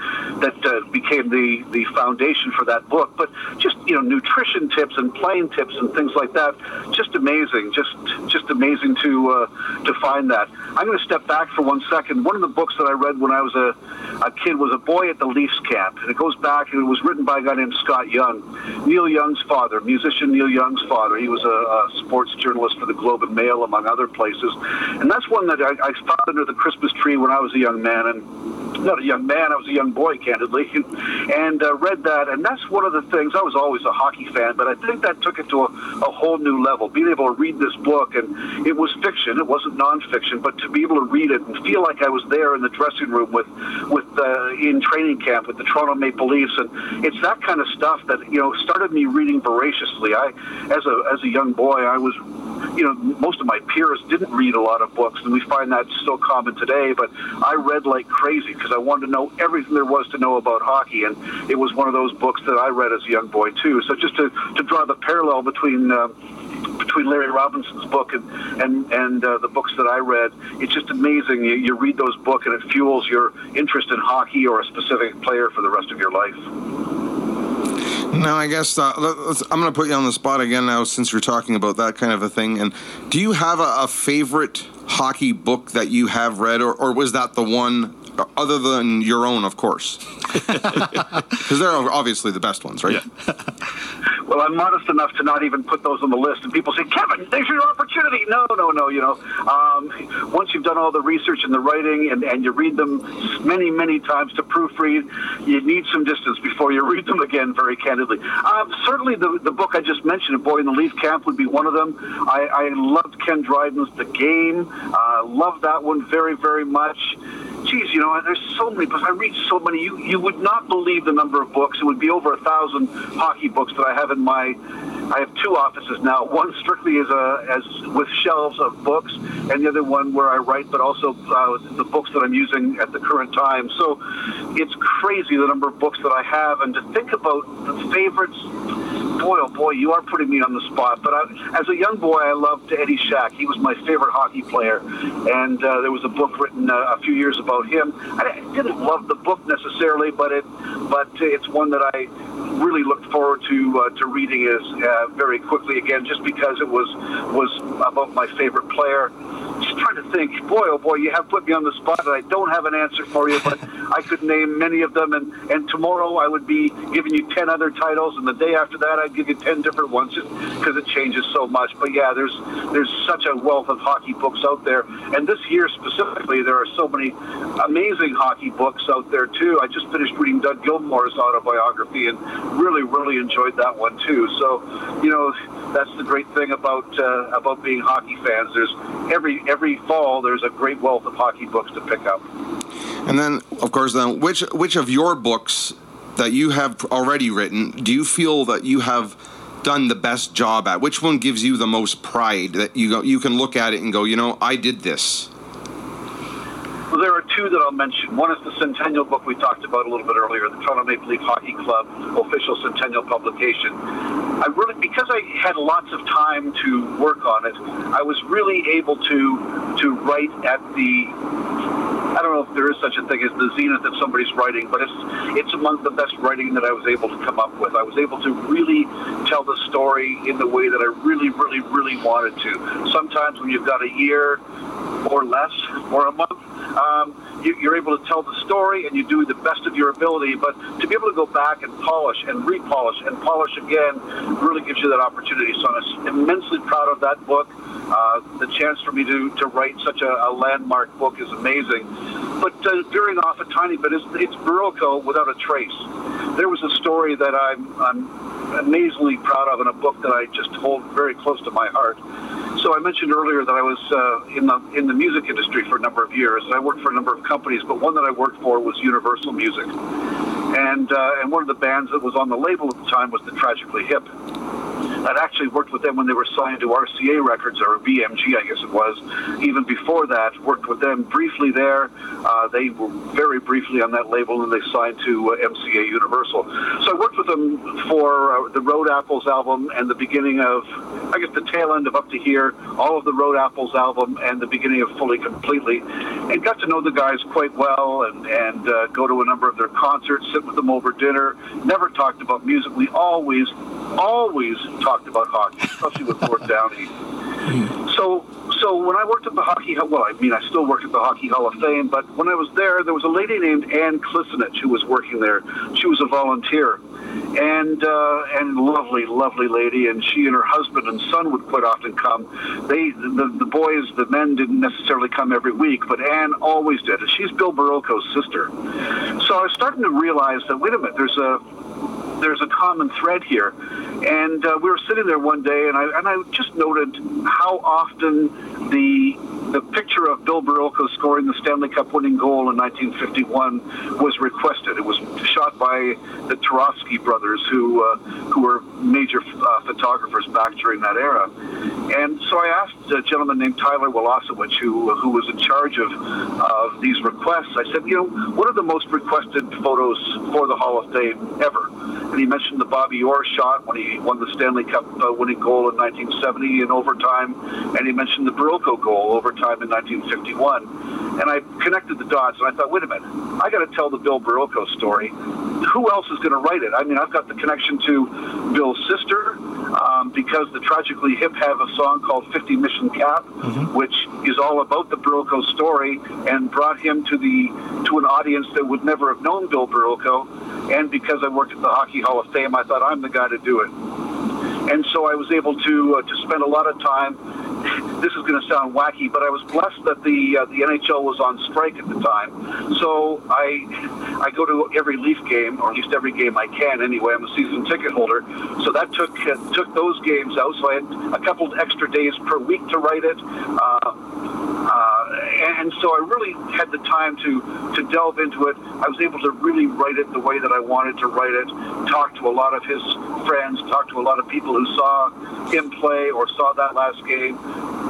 that uh, became the the foundation for that book. But just you know, nutrition tips and playing tips and things like that, just amazing, just just amazing to. Uh, to find that. I'm going to step back for one second. One of the books that I read when I was a, a kid was A Boy at the Leafs Camp, and it goes back, and it was written by a guy named Scott Young, Neil Young's father, musician Neil Young's father. He was a, a sports journalist for the Globe and Mail, among other places. And that's one that I, I found under the Christmas tree when I was a young man, and not a young man, I was a young boy, candidly, [laughs] and uh, read that. And that's one of the things, I was always a hockey fan, but I think that took it to a, a whole new level. Being able to read this book, and it was fiction, it wasn't nonfiction, but to be able to read it and feel like I was there in the dressing room with, with uh, in training camp with the Toronto Maple Leafs. And it's that kind of stuff that, you know, started me reading voraciously. I, as a, as a young boy, I was you know, most of my peers didn't read a lot of books, and we find that still common today. But I read like crazy because I wanted to know everything there was to know about hockey, and it was one of those books that I read as a young boy too. So just to, to draw the parallel between. Uh, between Larry Robinson's book and and and uh, the books that I read, it's just amazing. You, you read those books and it fuels your interest in hockey or a specific player for the rest of your life. Now, I guess uh, I'm going to put you on the spot again now since you're talking about that kind of a thing. And do you have a, a favorite hockey book that you have read, or, or was that the one other than your own, of course? [laughs] Because they're obviously the best ones, right? Yeah. [laughs] well, I'm modest enough to not even put those on the list. And people say, Kevin, there's your opportunity. No, no, no. You know, um, once you've done all the research and the writing and, and you read them many, many times to proofread, you need some distance before you [laughs] read them again, very candidly. Um, certainly, the, the book I just mentioned, A Boy in the Leaf Camp, would be one of them. I, I loved Ken Dryden's The Game. Uh, loved that one very, very much geez, you know, there's so many books. I read so many. You you would not believe the number of books. It would be over a thousand hockey books that I have in my. I have two offices now. One strictly as a as with shelves of books, and the other one where I write, but also uh, the books that I'm using at the current time. So it's crazy the number of books that I have, and to think about the favorites boy, oh boy, you are putting me on the spot. But I, as a young boy, I loved Eddie Shack. He was my favorite hockey player, and uh, there was a book written uh, a few years about him. I didn't love the book necessarily, but it, but it's one that I really looked forward to uh, to reading is uh, very quickly again, just because it was was about my favorite player just trying to think. Boy, oh boy, you have put me on the spot, and I don't have an answer for you, but [laughs] I could name many of them. And, and tomorrow I would be giving you 10 other titles, and the day after that I'd give you 10 different ones because it changes so much. But yeah, there's there's such a wealth of hockey books out there. And this year specifically, there are so many amazing hockey books out there, too. I just finished reading Doug Gilmour's autobiography and really, really enjoyed that one, too. So, you know, that's the great thing about uh, about being hockey fans. There's every every fall there's a great wealth of hockey books to pick up. And then, of course, then which which of your books that you have already written do you feel that you have done the best job at? Which one gives you the most pride that you go, you can look at it and go, you know, I did this? Well, there are two that I'll mention. One is the Centennial book we talked about a little bit earlier, the Toronto Maple Leaf Hockey Club official Centennial publication. I really, because I had lots of time to work on it, I was really able to to write at the I don't know if there is such a thing as the zenith of somebody's writing, but it's it's among the best writing that I was able to come up with. I was able to really tell the story in the way that I really, really, really wanted to. Sometimes when you've got a year or less or a month, um, you, you're able to tell the story and you do the best of your ability. But to be able to go back and polish and repolish and polish again really gives you that opportunity. So I'm immensely proud of that book. Uh, the chance for me to, to write such a, a landmark book is amazing. But uh, veering off a tiny bit, it's, it's Barilko without a trace. There was a story that I'm, I'm amazingly proud of in a book that I just hold very close to my heart. So I mentioned earlier that I was uh, in the in the music industry for a number of years, I worked for a number of companies. But one that I worked for was Universal Music, and uh, and one of the bands that was on the label at the time was the Tragically Hip. I'd actually worked with them when they were signed to RCA Records or BMG, I guess it was. Even before that, worked with them briefly there. Uh, they were very briefly on that label, and they signed to uh, MCA Universal. So I worked with them for uh, the Road Apples album and the beginning of, I guess, the tail end of Up to Here, all of the Road Apples album, and the beginning of Fully Completely, and got to know the guys quite well, and and uh, go to a number of their concerts, sit with them over dinner. Never talked about music. We always, always talked about hockey, especially with Gord Downie. So, so when I worked at the hockey, well, I mean, I still work at the Hockey Hall of Fame, but when I was there, there was a lady named Ann Klisenich who was working there. She was a volunteer, and uh, and lovely, lovely lady. And she and her husband and son would quite often come. They, the, the boys, the men didn't necessarily come every week, but Anne always did. She's Bill Barilko's sister. So I was starting to realize that wait a minute, there's a there's a common thread here. And uh, we were sitting there one day, and I and I just noted how often the the picture of Bill Barilko scoring the Stanley Cup winning goal in 1951 was requested. It was shot by the Brothers, who uh, who were major uh, photographers back during that era. And so I asked a gentleman named Tyler Wolosewicz, who who was in charge of of these requests. I said, you know, what are the most requested photos for the Hall of Fame ever? And he mentioned the Bobby Orr shot when he won the Stanley Cup uh, winning goal in 1970 in overtime, and he mentioned the Barilko goal overtime in 1951. And I connected the dots, and I thought, wait a minute, I got to tell the Bill Barilko story. Who else is going to write it? I mean, I've got the connection to Bill's sister um, because the Tragically Hip have a song called 50 Mission Cap, mm-hmm. which is all about the Barilko story and brought him to the to an audience that would never have known Bill Barilko. And because I worked at the Hockey Hall of Fame, I thought I'm the guy to do it. And so I was able to uh, to spend a lot of time this is going to sound wacky, but I was blessed that the uh, the NHL was on strike at the time. So I I go to every Leaf game, or at least every game I can anyway. I'm a season ticket holder, so that took uh, took those games out. So I had a couple extra days per week to write it. Uh, uh, and so I really had the time to to delve into it. I was able to really write it the way that I wanted to write it. Talk to a lot of his friends, talk to a lot of people who saw him play or saw that last game.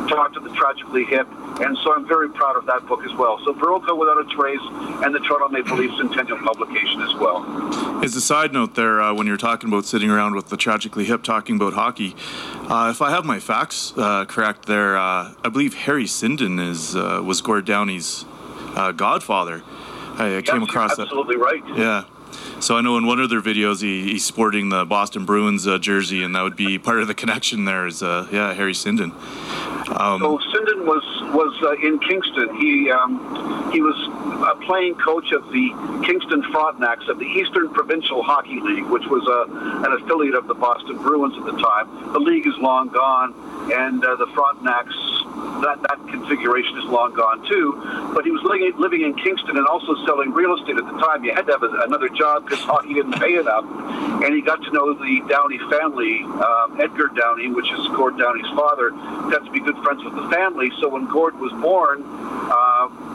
Talk to the tragically hip, and so I'm very proud of that book as well. So Barilko Without a Trace and the Toronto Maple Leafs Centennial publication as well. As a side note, there, uh, when you're talking about sitting around with the tragically hip talking about hockey, uh, if I have my facts uh, correct, there, uh, I believe Harry Sinden is uh, was Gord Downie's uh, godfather. I, I came across absolutely that. Absolutely right. Yeah. So I know in one of their videos he, he's sporting the Boston Bruins uh, jersey, and that would be part of the connection. There is, uh, yeah, Harry Sinden. Um, so Sinden was was uh, in Kingston. He um, he was a playing coach of the Kingston Frontenacs of the Eastern Provincial Hockey League, which was a, an affiliate of the Boston Bruins at the time. The league is long gone, and uh, the Frontenacs that that configuration is long gone too. But he was living, living in Kingston and also selling real estate at the time. You had to have a, another job because hockey didn't pay enough. And he got to know the Downie family, um, Edgar Downie, which is Gord Downie's father. Got to be good friends with the family. So when Gord was born, uh,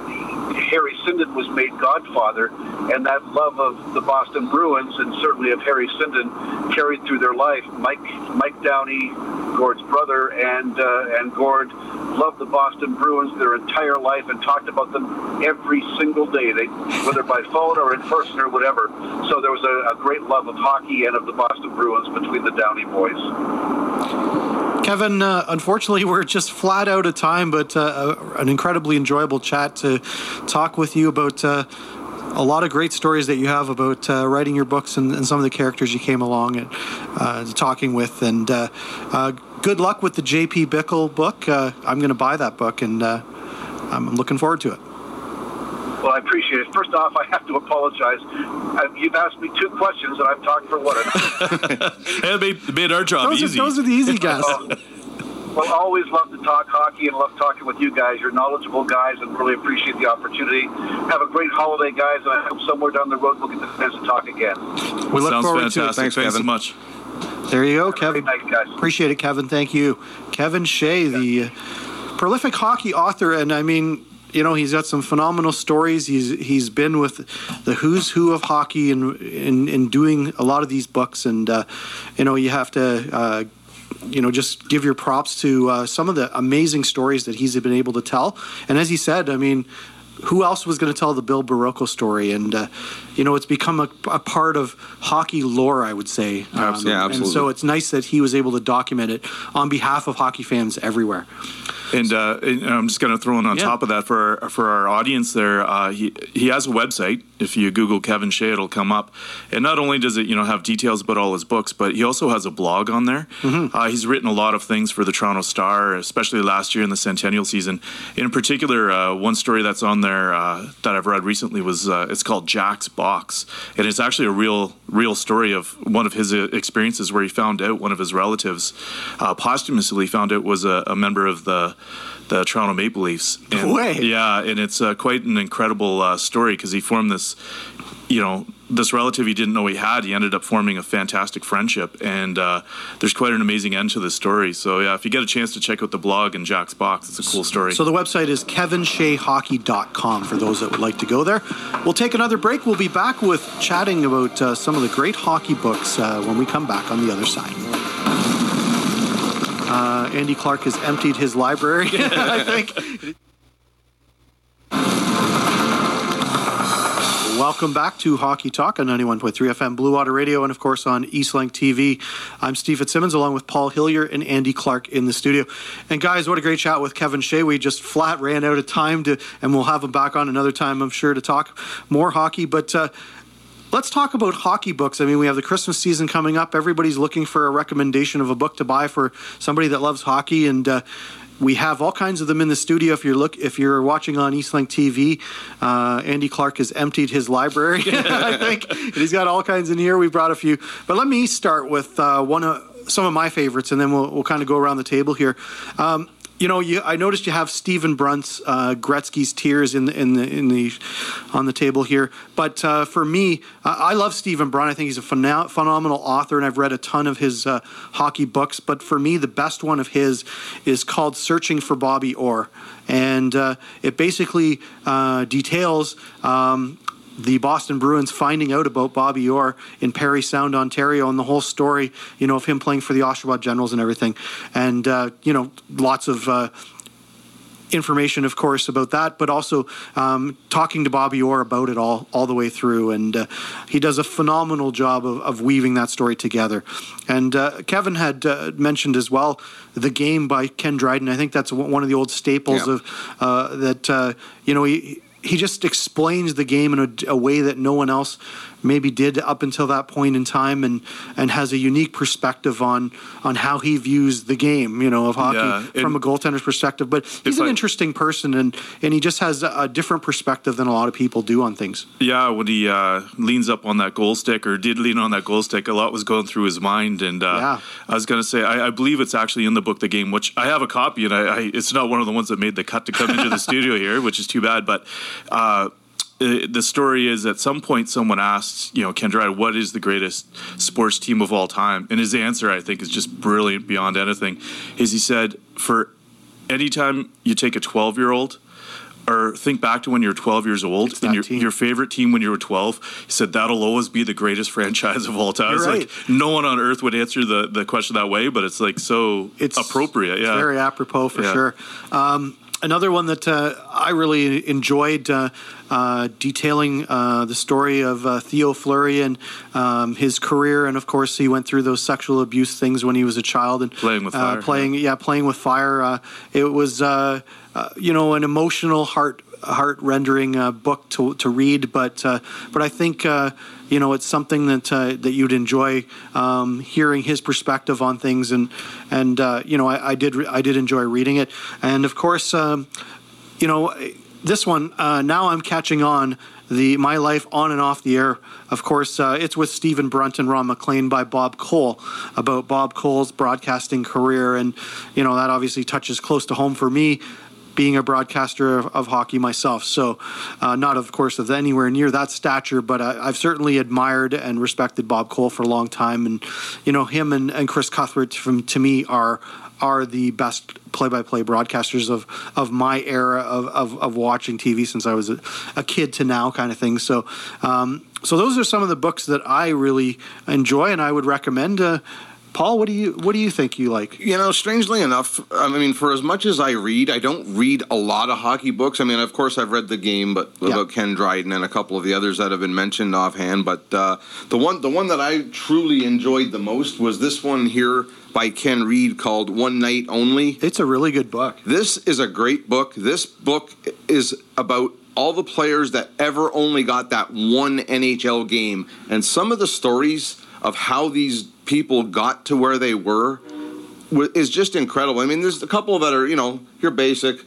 Harry Sinden was made godfather, and that love of the Boston Bruins and certainly of Harry Sinden carried through their life. Mike Mike Downie, Gord's brother, and uh, and Gord loved the Boston Bruins their entire life and talked about them every single day, they whether by phone or in person or whatever. So there was a, a great love of hockey and of the Boston Bruins between the Downie boys. Kevin, uh, unfortunately, we're just flat out of time, but uh, uh, an incredibly enjoyable chat to talk with you about uh, a lot of great stories that you have about uh, writing your books and, and, some of the characters you came along and uh, talking with. And good luck with the J.P. Bickle book. I'm going to buy that book, and I'm looking forward to it. Well, I appreciate it. First off, I have to apologize. Uh, you've asked me two questions, and I've talked for what? [laughs] it made, made our job those easy. Are, those are the easy guys. well, always love to talk hockey and love talking with you guys. You're knowledgeable guys, and really appreciate the opportunity. Have a great holiday, guys, and I hope somewhere down the road we'll get the chance to talk again. We look Sounds forward fantastic. to it. Thanks, Thanks so much. There you go, Kevin. Night, guys. Appreciate it, Kevin. Thank you, Kevin Shea, the prolific hockey author, and I mean you know he's got some phenomenal stories. He's he's been with the who's who of hockey and in, in doing a lot of these books, and uh, you know you have to. Uh, you know, just give your props to uh, some of the amazing stories that he's been able to tell. And as he said, I mean, who else was going to tell the Bill Barilko story? And uh, you know, it's become a, a, part of hockey lore, I would say. Um, yeah, absolutely. And so it's nice that he was able to document it on behalf of hockey fans everywhere. And, uh, and I'm just going to throw in on yeah. top of that for our, for our audience there. Uh, he he has a website. If you Google Kevin Shea, it'll come up. And not only does it you know have details about all his books, but he also has a blog on there. Mm-hmm. Uh, he's written a lot of things for the Toronto Star, especially last year in the Centennial season. In particular, uh, one story that's on there uh, that I've read recently was uh, it's called Jack's Box, and it's actually a real real story of one of his experiences where he found out one of his relatives posthumously found out was a, a member of the the Toronto Maple Leafs. And, way. Yeah, and it's uh, quite an incredible uh, story because he formed this, you know, this relative he didn't know he had. He ended up forming a fantastic friendship, and uh, there's quite an amazing end to this story. So yeah, if you get a chance to check out the blog and Jack's Box, it's a cool story. So the website is kevinsheahockey.com for those that would like to go there. We'll take another break. We'll be back with chatting about uh, some of the great hockey books uh, when we come back on the other side. Uh, Andy Clark has emptied his library, [laughs] I think. Welcome back to Hockey Talk on 91.3 FM Blue Water Radio and, of course, on Eastlink TV. I'm Steve Fitzsimmons along with Paul Hillier and Andy Clark in the studio. And, guys, what a great chat with Kevin Shea. We just flat ran out of time, to, and we'll have him back on another time, I'm sure, to talk more hockey. But uh, Let's talk about hockey books. I mean, we have the Christmas season coming up. Everybody's looking for a recommendation of a book to buy for somebody that loves hockey, and uh, we have all kinds of them in the studio. If you're look, if you're watching on Eastlink TV, uh, Andy Clark has emptied his library. [laughs] I think and he's got all kinds in here. We brought a few, but let me start with uh, one of some of my favorites, and then we'll, we'll kind of go around the table here. Um, you know, you, I noticed you have Stephen Brunt's uh, Gretzky's Tears in the, in the in the on the table here. But uh, for me, I love Stephen Brunt. I think he's a phen- phenomenal author, and I've read a ton of his uh, hockey books. But for me, the best one of his is called "Searching for Bobby Orr," and uh, it basically uh, details um, the Boston Bruins finding out about Bobby Orr in Parry Sound, Ontario, and the whole story, you know, of him playing for the Oshawa Generals and everything, and uh, you know, lots of. Uh, information, of course, about that, but also um, talking to Bobby Orr about it all, all the way through. And uh, he does a phenomenal job of, of weaving that story together. And uh, Kevin had uh, mentioned as well the game by Ken Dryden. I think that's one of the old staples yeah. of uh, that. Uh, you know, he he just explains the game in a, a, way that no one else maybe did up until that point in time, and and has a unique perspective on on how he views the game, you know, of hockey yeah, from a goaltender's perspective. But he's an interesting person, and and he just has a, different perspective than a lot of people do on things. Yeah, when he uh, leans up on that goal stick, or did lean on that goal stick, a lot was going through his mind. And uh, yeah. I was going to say, I, I, believe it's actually in the book, The Game, which I have a copy, and I, I, it's not one of the ones that made the cut to come into the [laughs] studio here, which is too bad. But uh, uh, the story is at some point someone asked, you know, Ken Dryden, what is the greatest sports team of all time? And his answer, I think, is just brilliant beyond anything. Is he said, for anytime you take a 12 year old or think back to when you were 12 years old It's and your, team. your favorite team when you were 12. he said that'll always be the greatest [laughs] franchise of all time. You're it's right. like no one on earth would answer the, the question that way, but it's like so it's appropriate. it's Yeah. very apropos for Yeah. sure. Um, another one that uh, I really enjoyed uh, uh, detailing uh, the story of uh, Theo Fleury and um, his career, and of course he went through those sexual abuse things when he was a child and Playing with uh, fire, playing yeah. playing with fire. Uh, it was uh, uh, you know an emotional heart heart rendering uh, book to to read, but uh, but I think. Uh, you know, it's something that uh, that you'd enjoy um, hearing his perspective on things, and and uh, you know, I, I did re- I did enjoy reading it, and of course, um, you know, this one now I'm catching on the my life on and off the air. Of course, uh, it's with Stephen Brunt and Ron MacLean by Bob Cole about Bob Cole's broadcasting career, and you know that obviously touches close to home for me. Being a broadcaster of, of hockey myself, so uh, not of course of anywhere near that stature, but I, I've certainly admired and respected Bob Cole for a long time, and you know him and, and Chris Cuthbert from to me are are the best play-by-play broadcasters of, of my era of, of, of watching TV since I was a, a kid to now kind of thing. So, um, so those are some of the books that I really enjoy and I would recommend. Uh, Paul, what do you what do you think you like? You know, strangely enough, I mean, for as much as I read, I don't read a lot of hockey books. I mean, of course, I've read the game, but Yeah. about Ken Dryden and a couple of the others that have been mentioned offhand. But uh, the one, the one that I truly enjoyed the most was this one here by Ken Reid called "One Night Only." It's a really good book. This is a great book. This book is about all the players that ever only got that one NHL game and some of the stories of how these people got to where they were is just incredible. I mean, there's a couple that are, you know, you're basic.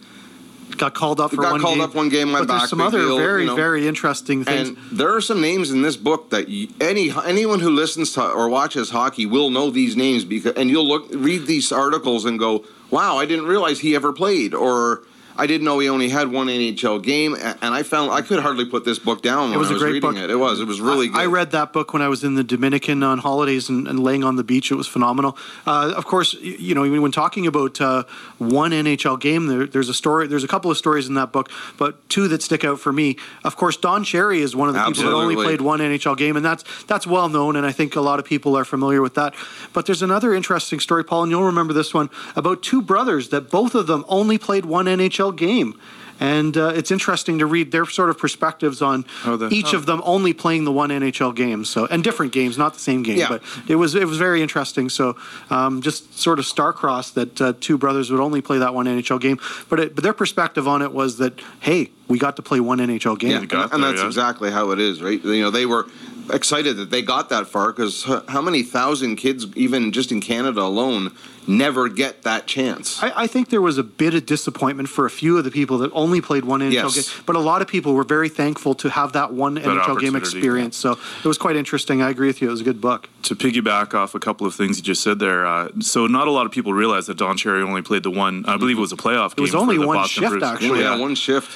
Got called up for Got one called game. up one game, went but there's back, some other deal, very you know. very interesting things. And there are some names in this book that any anyone who listens to or watches hockey will know these names because and you'll look read these articles and go, "Wow, I didn't realize he ever played," or "I didn't know he only had one NHL game." And I found I could hardly put this book down It was I a was great reading book. it. It was. It was really good. I read that book when I was in the Dominican on holidays and, and laying on the beach. It was phenomenal. Uh, of course, you know when talking about uh, one NHL game, there, there's a story. There's a couple of stories in that book, but two that stick out for me. Of course, Don Cherry is one of the people that only played one NHL game, and that's that's well known, and I think a lot of people are familiar with that. But there's another interesting story, Paul, and you'll remember this one about two brothers that both of them only played one NHL game. And uh, it's interesting to read their sort of perspectives on Oh, the- each oh. of them only playing the one NHL game. So and different games, not the same game. Yeah. But it was it was very interesting. So um, just sort of star-crossed that uh, two brothers would only play that one NHL game. But it, but their perspective on it was that hey, we got to play one NHL game. Yeah, You got and, and that's yeah. exactly how it is, right? You know, they were excited that they got that far because how many thousand kids, even just in Canada alone, never get that chance? I, I think there was a bit of disappointment for a few of the people that only played one NHL Yes. game, but a lot of people were very thankful to have that one NHL game opportunity, experience. So it was quite interesting. I agree with you. It was a good book. to piggyback off a couple of things you just said there, uh, so not a lot of people realize that Don Cherry only played the one. I believe it was a playoff game. It was only one Boston shift, Bruins. actually. yeah, one shift.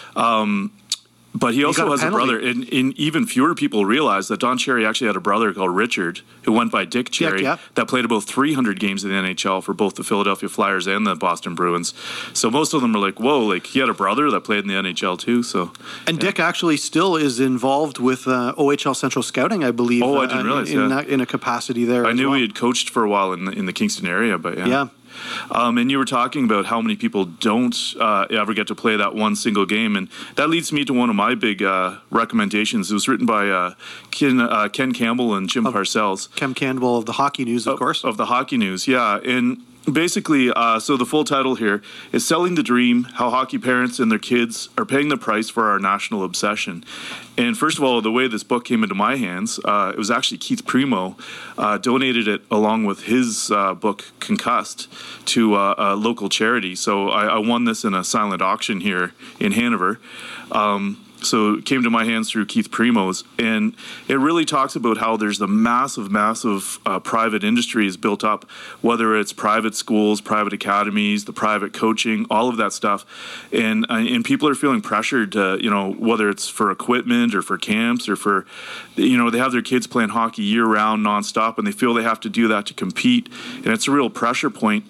But he also a has a penalty. brother, and, and even fewer people realize that Don Cherry actually had a brother called Richard, who went by Dick Cherry, yeah. that played about 300 games in the NHL for both the Philadelphia Flyers and the Boston Bruins. So most of them are like, "Whoa!" Like he had a brother that played in the NHL too. So And Dick actually still is involved with uh, OHL Central Scouting, I believe. Oh, I uh, didn't realize, in, yeah. that, in a capacity there. I knew well. he had coached for a while in the, in the Kingston area, but yeah. Um, and you were talking about how many people don't uh, ever get to play that one single game, and that leads me to one of my big uh, recommendations. It was written by uh, Ken, uh, Ken Campbell and Jim Parcels. Ken Campbell of the Hockey News, of course. Of the Hockey News, yeah. And basically, uh, so the full title here is Selling the Dream How Hockey Parents and Their Kids Are Paying the Price for Our National Obsession. And first of all, the way this book came into my hands, uh, it was actually Keith Primeau uh, donated it along with his uh, book Concussed to uh, a local charity. So I, I won this in a silent auction here in Hanover. Um, so it came to my hands through Keith Primeau's, and it really talks about how there's a massive, massive uh, private industry is built up, whether it's private schools, private academies, the private coaching, all of that stuff, and uh, and people are feeling pressured to, you know, whether it's for equipment or for camps or for, you know, they have their kids playing hockey year round, nonstop, and they feel they have to do that to compete, and it's a real pressure point.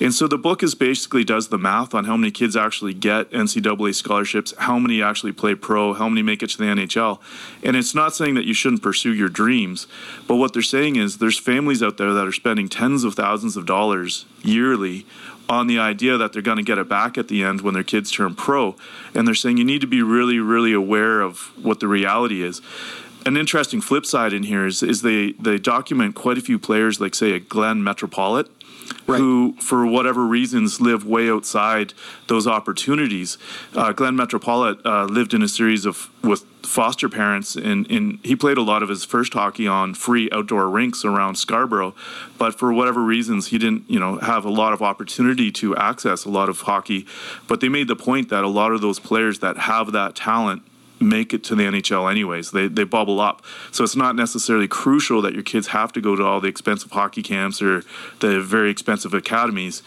And so the book is basically does the math on how many kids actually get NCAA scholarships, how many actually play pro, how many make it to the NHL. And it's not saying that you shouldn't pursue your dreams, but what they're saying is there's families out there that are spending tens of thousands of dollars yearly on the idea that they're going to get it back at the end when their kids turn pro. And they're saying you need to be really, really aware of what the reality is. An interesting flip side in here is, is they, they document quite a few players, like, say, a Glenn Metropolit, Right. who, for whatever reasons, live way outside those opportunities. Uh, Glenn Metropolit uh, lived in a series of with foster parents, and, and he played a lot of his first hockey on free outdoor rinks around Scarborough. But for whatever reasons, he didn't, you know, have a lot of opportunity to access a lot of hockey. But they made the point that a lot of those players that have that talent make it to the NHL anyways. They they bubble up. So it's not necessarily crucial that your kids have to go to all the expensive hockey camps or the very expensive academies.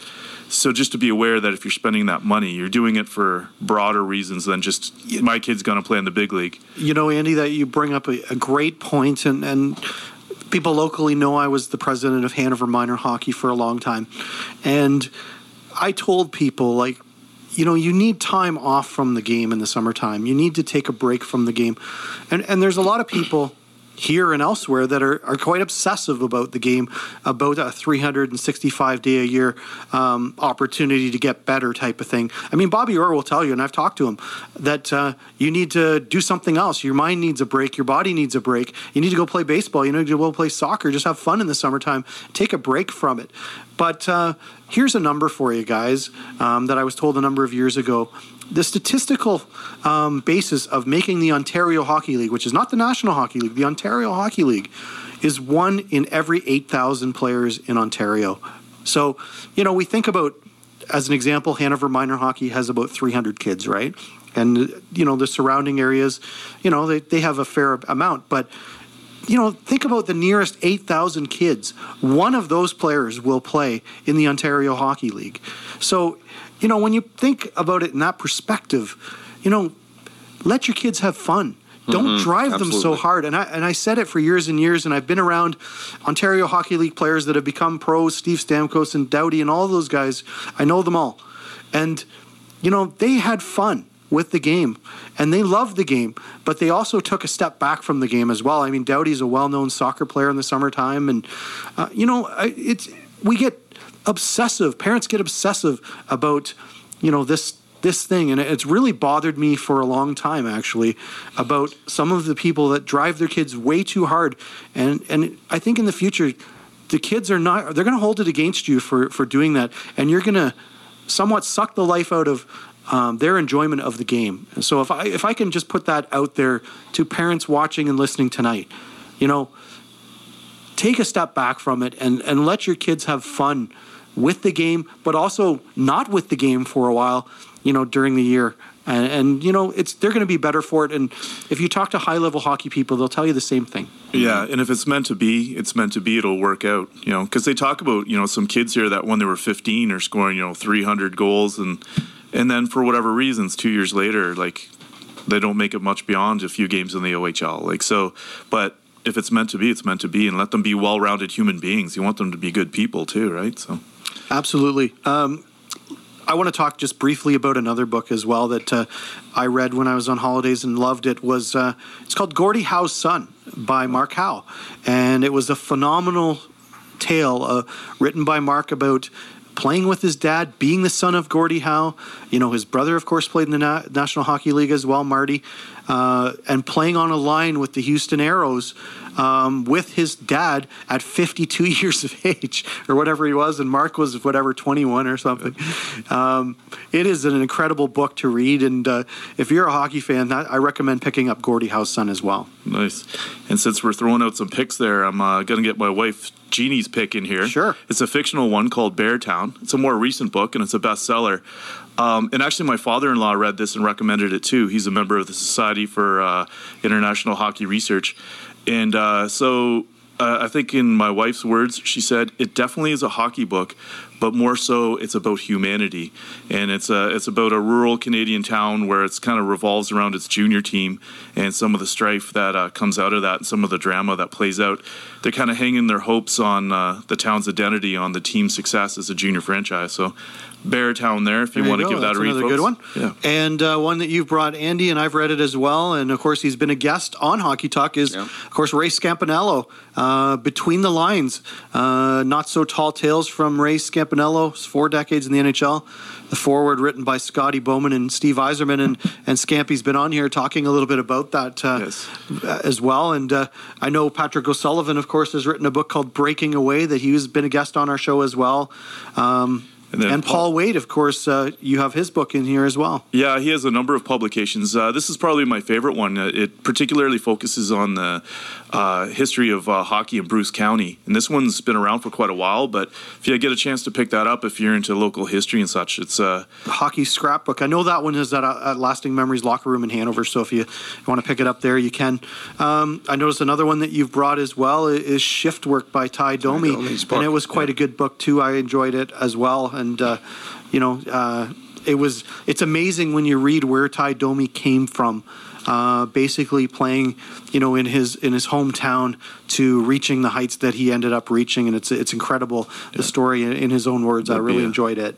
So just to be aware that if you're spending that money, you're doing it for broader reasons than just my kid's going to play in the big league. You know, Andy, that you bring up a, a great point, and and people locally know I was the president of Hanover Minor Hockey for a long time, and I told people like you know, you need time off from the game in the summertime. You need to take a break from the game. And and there's a lot of people here and elsewhere that are, are quite obsessive about the game, about a 365 day a year um, opportunity to get better type of thing. I mean, Bobby Orr will tell you, and I've talked to him, that uh, you need to do something else. Your mind needs a break, your body needs a break. You need to go play baseball, you need to go play soccer, just have fun in the summertime, take a break from it. But uh, here's a number for you guys um, that I was told a number of years ago the statistical um, basis of making the Ontario Hockey League, which is not the National Hockey League, the Ontario Hockey League, is one in every 8,000 players in Ontario. So, you know, we think about, as an example, Hanover Minor Hockey has about 300 kids, right? And, you know, the surrounding areas, you know, they, they have a fair amount. But, you know, think about the nearest 8,000 kids. One of those players will play in the Ontario Hockey League. So you know, when you think about it in that perspective, you know, let your kids have fun. Don't mm-hmm, drive them so hard. And I and I said it for years and years, and I've been around Ontario Hockey League players that have become pros, Steve Stamkos and Doughty and all those guys. I know them all. And, you know, they had fun with the game and they loved the game, but they also took a step back from the game as well. I mean, Doughty's a well known soccer player in the summertime. And, uh, you know, it's we get obsessive. Parents get obsessive about, you know, this this thing and it's really bothered me for a long time actually about some of the people that drive their kids way too hard and and I think in the future the kids are not they're going to hold it against you for for doing that and you're going to somewhat suck the life out of um, their enjoyment of the game. And so if I if I can just put that out there to parents watching and listening tonight, you know, take a step back from it and and let your kids have fun with the game, but also not with the game for a while, you know, during the year. And, and you know, it's they're going to be better for it. And if you talk to high level hockey people, they'll tell you the same thing. Yeah, and if it's meant to be, it's meant to be. It'll work out. You know, because they talk about you know some kids here that when they were 15 are scoring you know 300 goals, and and then for whatever reasons, two years later, like they don't make it much beyond a few games in the OHL. Like so, but if it's meant to be, it's meant to be, and let them be well-rounded human beings. You want them to be good people too, right? So. Absolutely. Um, I want to talk just briefly about another book as well that uh, I read when I was on holidays and loved it. Was uh, it's called Gordie Howe's Son by Mark Howe, and it was a phenomenal tale uh, written by Mark about playing with his dad, being the son of Gordie Howe. You know, his brother, of course, played in the Na- National Hockey League as well, Marty, uh, and playing on a line with the Houston Aeros um, with his dad at 52 [laughs] years of age or whatever he was, and Mark was whatever 21 or something. Um, it is an incredible book to read, and uh, if you're a hockey fan, I recommend picking up Gordie Howe's Son as well. Nice. And since we're throwing out some picks there, I'm uh, to get my wife Jeannie's pick in here. Sure. It's a fictional one called Beartown. It's a more recent book and it's a bestseller. Um, and actually, my father-in-law read this and recommended it too. He's a member of the Society for uh, International Hockey Research, and uh, so uh, I think in my wife's words, she said it definitely is a hockey book, but more so, it's about humanity, and it's a it's about a rural Canadian town where it's kind of revolves around its junior team and some of the strife that uh, comes out of that, and some of the drama that plays out. They're kind of hanging their hopes on uh, the town's identity, on the team's success as a junior franchise. So Beartown there if you There want to go. give that That's a read. another good one. Yeah. And uh, one that you've brought, Andy, and I've read it as well. And of course, he's been a guest on Hockey Talk. Is Yeah. of course Ray Scapinello. Uh, Between the lines, uh, not so tall tales from Ray Scapinello. Four decades in the NHL. The forward written by Scotty Bowman and Steve Yzerman, and and Scampy's been on here talking a little bit about that uh, Yes. as well. And uh, I know Patrick O'Sullivan, of course, has written a book called Breaking Away that he's been a guest on our show as well. Um, And and, Paul, Paul- Wade, of course, uh, you have his book in here as well. Yeah, he has a number of publications. Uh, this is probably my favorite one. Uh, it particularly focuses on the uh, history of uh, hockey in Bruce County. And this one's been around for quite a while, but if you get a chance to pick that up, if you're into local history and such, it's uh, The Hockey Scrapbook. I know that one is at, uh, at Lasting Memories Locker Room in Hanover, so if you, want to pick it up there, you can. Um, I noticed another one that you've brought as well is Shift Work by Tie Domi. And it was quite a good book, too. I enjoyed it as well. And, uh, you know, uh, it was, it's amazing when you read where Tie Domi came from. Uh, basically playing, you know, in his in his hometown to reaching the heights that he ended up reaching, and it's it's incredible. The story, in, in his own words, I That'd be really a- enjoyed it.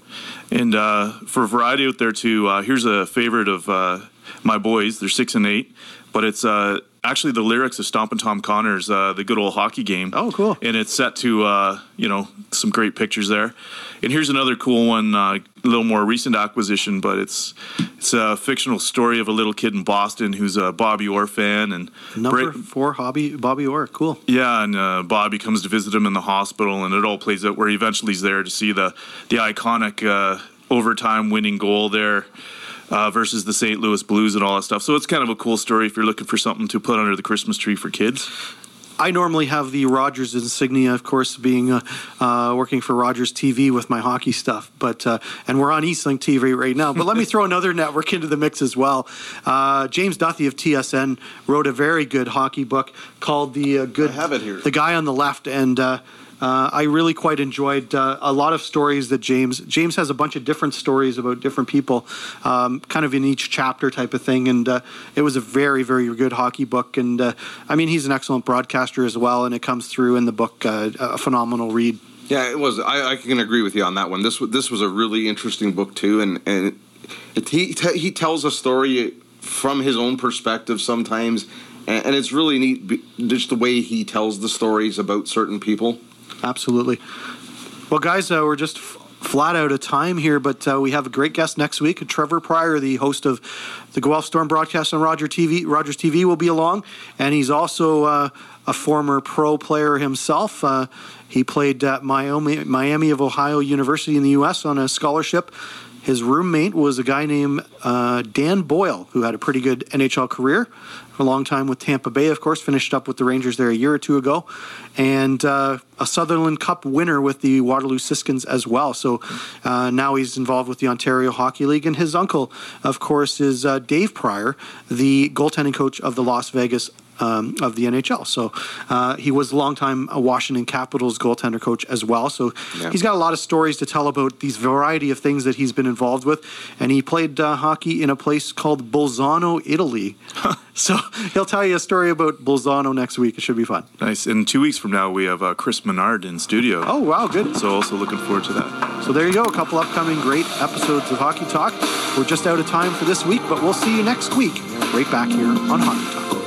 And uh, for variety out there too, uh, here's a favorite of uh, my boys. They're six and eight, but it's uh, actually the lyrics of Stompin' Tom Connors uh, "The Good Old Hockey Game." Oh, cool. And it's set to uh, you know some great pictures there. And here's another cool one, uh, a little more recent acquisition, but it's it's a fictional story of a little kid in Boston who's a Bobby Orr fan and Number Bra- four, hobby Bobby Orr. Cool. yeah, and uh, Bobby comes to visit him in the hospital, and it all plays out where he eventually he's there to see the the iconic uh, overtime winning goal there uh, versus the St. Louis Blues and all that stuff. So it's kind of a cool story if you're looking for something to put under the Christmas tree for kids. I normally have the Rogers insignia, of course, being uh, uh, working for Rogers TV with my hockey stuff. But uh, and we're on Eastlink TV right now. But let me [laughs] throw another network into the mix as well. Uh, James Duthie of TSN wrote a very good hockey book called "The uh, Good." I have it here. The guy on the left, and uh, I really quite enjoyed uh, a lot of stories that James James has a bunch of different stories about different people, um, kind of in each chapter type of thing. And uh, it was a very very good hockey book. And uh, I mean, he's an excellent broadcaster as well, and it comes through in the book. Uh, a phenomenal read. Yeah, it was. I, I can agree with you on that one. This this was a really interesting book too, and and it, he he tells a story from his own perspective sometimes, and it's really neat just the way he tells the stories about certain people. Absolutely. Well, guys, uh, we're just f- flat out of time here, but uh, we have a great guest next week. Trevor Prior, the host of the Guelph Storm broadcast on Roger TV, Rogers TV, will be along, and he's also uh, a former pro player himself. Uh, he played at Miami, Miami of Ohio University in the U.S. on a scholarship. His roommate was a guy named uh, Dan Boyle, who had a pretty good NHL career a long time with Tampa Bay, of course, finished up with the Rangers there a year or two ago, and uh, a Sutherland Cup winner with the Waterloo Siskins as well. So uh, now he's involved with the Ontario Hockey League, and his uncle, of course, is uh, Dave Prior, the goaltending coach of the Las Vegas um, of the NHL. So uh, he was a longtime Washington Capitals goaltender coach as well. So Yeah. he's got a lot of stories to tell about these variety of things that he's been involved with. And he played uh, hockey in a place called Bolzano, Italy. [laughs] so he'll tell you a story about Bolzano next week. It should be fun. Nice. And two weeks from now, we have uh, Chris Menard in studio. Oh, wow, good. So also looking forward to that. So there you go. A couple upcoming great episodes of Hockey Talk. We're just out of time for this week, but we'll see you next week right back here on Hockey Talk.